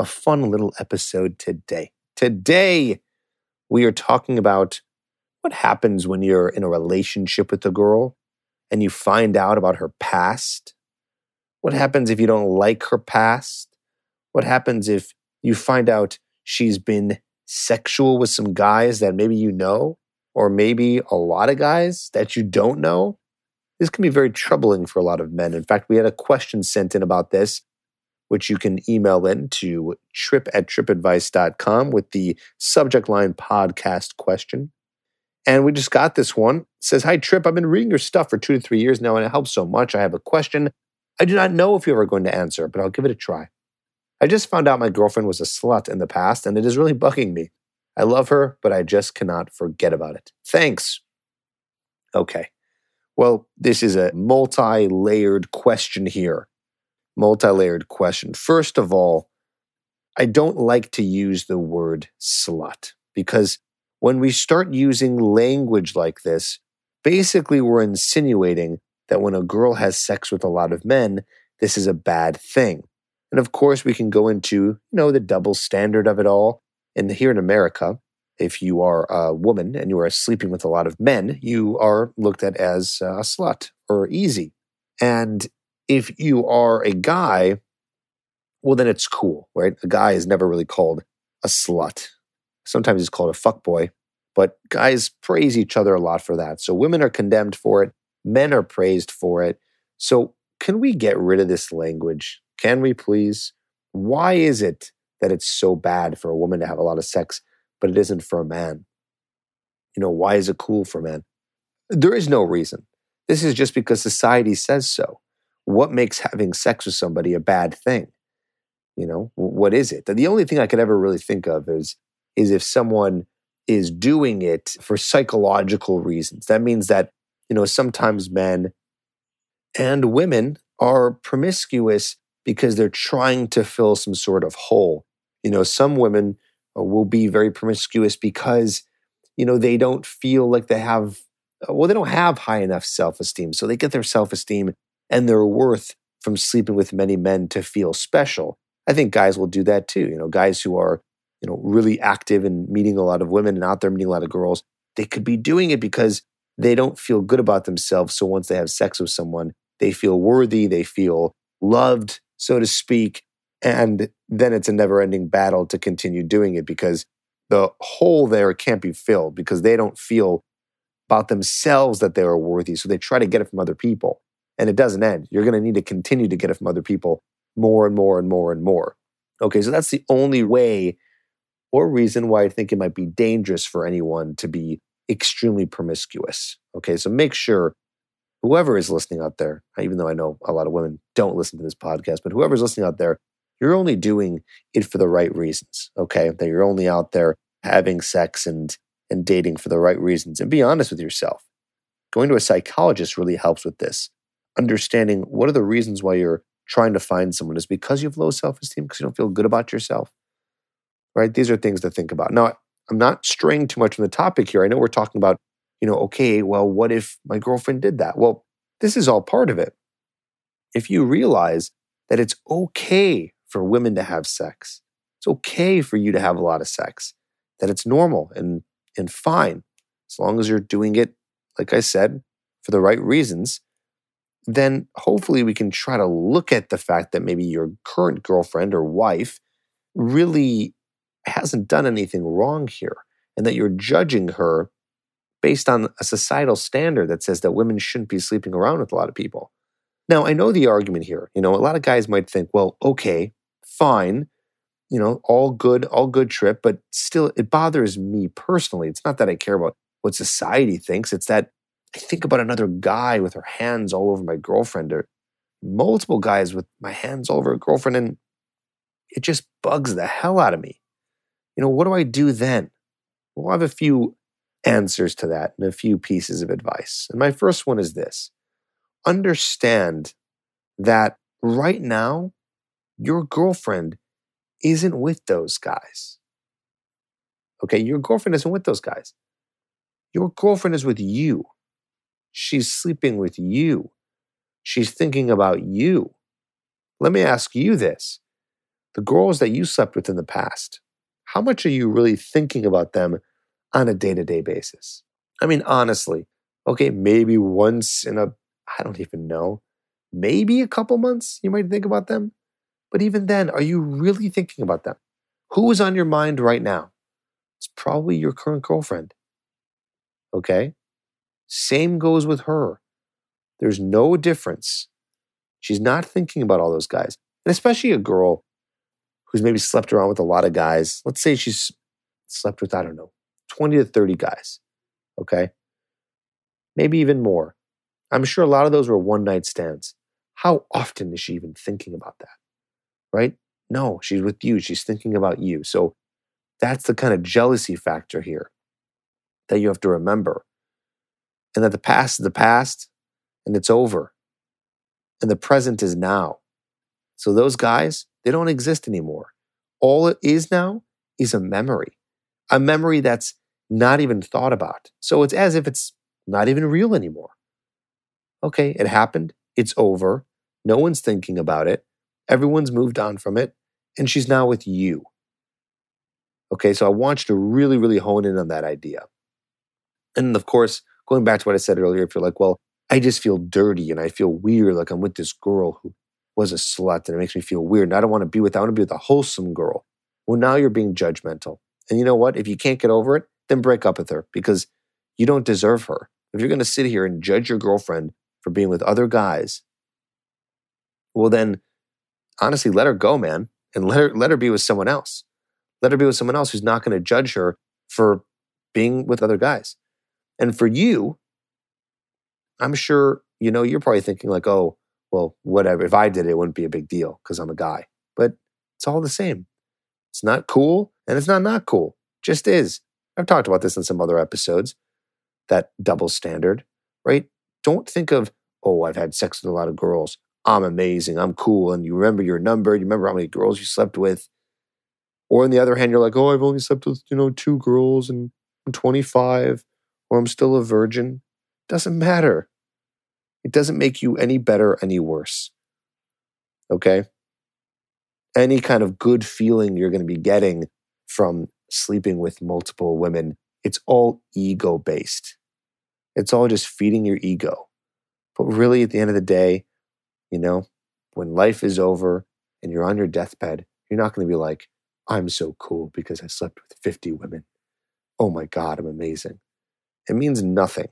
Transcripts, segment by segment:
a fun little episode today. Today, we are talking about what happens when you're in a relationship with a girl and you find out about her past? What happens if you don't like her past? What happens if you find out she's been sexual with some guys that maybe you know, or maybe a lot of guys that you don't know? This can be very troubling for a lot of men. In fact, we had a question sent in about this, which you can email in to trip at tripadvice.com with the subject line podcast question. And we just got this one. It says, Hi, Trip. I've been reading your stuff for two to three years now, and it helps so much. I have a question. I do not know if you're ever going to answer, but I'll give it a try. I just found out my girlfriend was a slut in the past, and it is really bugging me. I love her, but I just cannot forget about it. Thanks. Okay. Well, this is a multi layered question here. Multi layered question. First of all, I don't like to use the word slut because when we start using language like this, basically we're insinuating that when a girl has sex with a lot of men, this is a bad thing. And of course, we can go into, you know, the double standard of it all. And here in America, if you are a woman and you are sleeping with a lot of men, you are looked at as uh, a slut or easy. And if you are a guy, well, then it's cool, right? A guy is never really called a slut. Sometimes he's called a fuckboy, but guys praise each other a lot for that. So women are condemned for it, men are praised for it. So can we get rid of this language? Can we please? Why is it that it's so bad for a woman to have a lot of sex, but it isn't for a man? You know, why is it cool for men? There is no reason. This is just because society says so. What makes having sex with somebody a bad thing? You know, what is it? The only thing I could ever really think of is is if someone is doing it for psychological reasons. That means that, you know, sometimes men and women are promiscuous because they're trying to fill some sort of hole. You know, some women uh, will be very promiscuous because, you know, they don't feel like they have, uh, well, they don't have high enough self esteem. So they get their self esteem and their worth from sleeping with many men to feel special. I think guys will do that too. You know, guys who are you know, really active and meeting a lot of women and out there meeting a lot of girls, they could be doing it because they don't feel good about themselves. So once they have sex with someone, they feel worthy, they feel loved, so to speak. And then it's a never ending battle to continue doing it because the hole there can't be filled because they don't feel about themselves that they are worthy. So they try to get it from other people. And it doesn't end. You're going to need to continue to get it from other people more and more and more and more. Okay, so that's the only way or reason why I think it might be dangerous for anyone to be extremely promiscuous. Okay, so make sure whoever is listening out there, even though I know a lot of women don't listen to this podcast, but whoever's listening out there, you're only doing it for the right reasons. Okay, that you're only out there having sex and and dating for the right reasons, and be honest with yourself. Going to a psychologist really helps with this. Understanding what are the reasons why you're trying to find someone is because you have low self esteem, because you don't feel good about yourself right? These are things to think about. Now, I'm not straying too much from the topic here. I know we're talking about, you know, okay, well, what if my girlfriend did that? Well, this is all part of it. If you realize that it's okay for women to have sex, it's okay for you to have a lot of sex, that it's normal and, and fine, as long as you're doing it, like I said, for the right reasons, then hopefully we can try to look at the fact that maybe your current girlfriend or wife really hasn't done anything wrong here and that you're judging her based on a societal standard that says that women shouldn't be sleeping around with a lot of people. Now, I know the argument here. You know, a lot of guys might think, well, okay, fine, you know, all good, all good trip, but still it bothers me personally. It's not that I care about what society thinks, it's that I think about another guy with her hands all over my girlfriend or multiple guys with my hands all over a girlfriend and it just bugs the hell out of me. you know, what do I do then? Well, I have a few answers to that and a few pieces of advice. And my first one is this understand that right now, your girlfriend isn't with those guys. Okay, your girlfriend isn't with those guys. Your girlfriend is with you. She's sleeping with you. She's thinking about you. Let me ask you this the girls that you slept with in the past, how much are you really thinking about them on a day to day basis? I mean, honestly, okay, maybe once in a, I don't even know, maybe a couple months you might think about them. But even then, are you really thinking about them? Who is on your mind right now? It's probably your current girlfriend. Okay? Same goes with her. There's no difference. She's not thinking about all those guys. And especially a girl who's maybe slept around with a lot of guys. Let's say she's slept with, I don't know, 20 to 30 guys. Okay? Maybe even more. I'm sure a lot of those were one night stands. How often is she even thinking about that? Right? No, she's with you. She's thinking about you. So that's the kind of jealousy factor here that you have to remember. And that the past is the past and it's over. And the present is now. So those guys, they don't exist anymore. All it is now is a memory, a memory that's not even thought about. So it's as if it's not even real anymore. Okay, it happened. It's over. No one's thinking about it. Everyone's moved on from it. And she's now with you. Okay, so I want you to really, really hone in on that idea. And of course, going back to what I said earlier, if you're like, well, I just feel dirty and I feel weird, like I'm with this girl who was a slut and it makes me feel weird. And I don't want to be with, I want to be with a wholesome girl. Well, now you're being judgmental. And you know what? If you can't get over it, then break up with her because you don't deserve her. If you're going to sit here and judge your girlfriend for being with other guys, well, then honestly, let her go, man, and let her, let her be with someone else. Let her be with someone else who's not going to judge her for being with other guys. And for you, I'm sure, you know, you're probably thinking like, oh, well, whatever. If I did it, it wouldn't be a big deal because I'm a guy. But it's all the same. It's not cool and it's not not cool. Just is. I've talked about this in some other episodes. That double standard, right? Don't think of, oh, I've had sex with a lot of girls. I'm amazing. I'm cool. And you remember your number. You remember how many girls you slept with. Or on the other hand, you're like, oh, I've only slept with, you know, two girls and I'm 25 or I'm still a virgin. Doesn't matter. It doesn't make you any better, any worse. Okay? Any kind of good feeling you're going to be getting from sleeping with multiple women, it's all ego based. It's all just feeding your ego. But really, at the end of the day, you know, when life is over and you're on your deathbed, you're not going to be like, I'm so cool because I slept with 50 women. Oh my God, I'm amazing. It means nothing,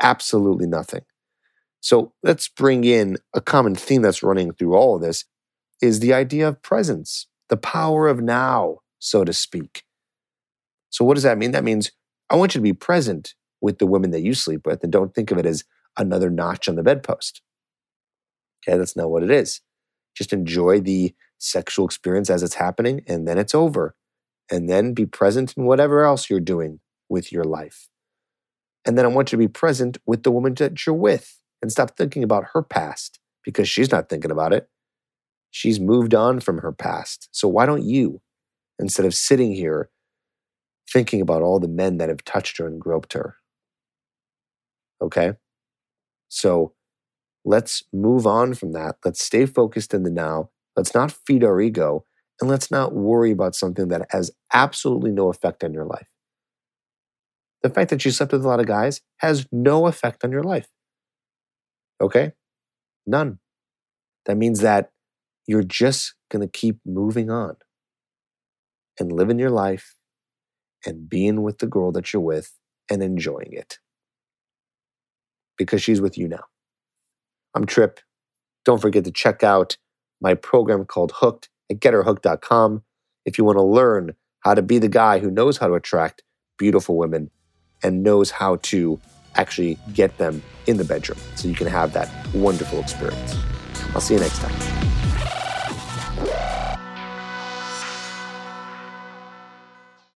absolutely nothing. So let's bring in a common theme that's running through all of this is the idea of presence, the power of now, so to speak. So what does that mean? That means I want you to be present with the women that you sleep with and don't think of it as another notch on the bedpost. Okay, that's not what it is. Just enjoy the sexual experience as it's happening and then it's over. And then be present in whatever else you're doing with your life. And then I want you to be present with the woman that you're with and stop thinking about her past because she's not thinking about it. She's moved on from her past. So why don't you, instead of sitting here thinking about all the men that have touched her and groped her? Okay? So let's move on from that. Let's stay focused in the now. Let's not feed our ego and let's not worry about something that has absolutely no effect on your life. The fact that you slept with a lot of guys has no effect on your life. Okay? None. That means that you're just going to keep moving on and living your life and being with the girl that you're with and enjoying it because she's with you now. I'm Trip. Don't forget to check out my program called Hooked at getherhooked.com if you want to learn how to be the guy who knows how to attract beautiful women and knows how to actually get them in the bedroom so you can have that wonderful experience. I'll see you next time.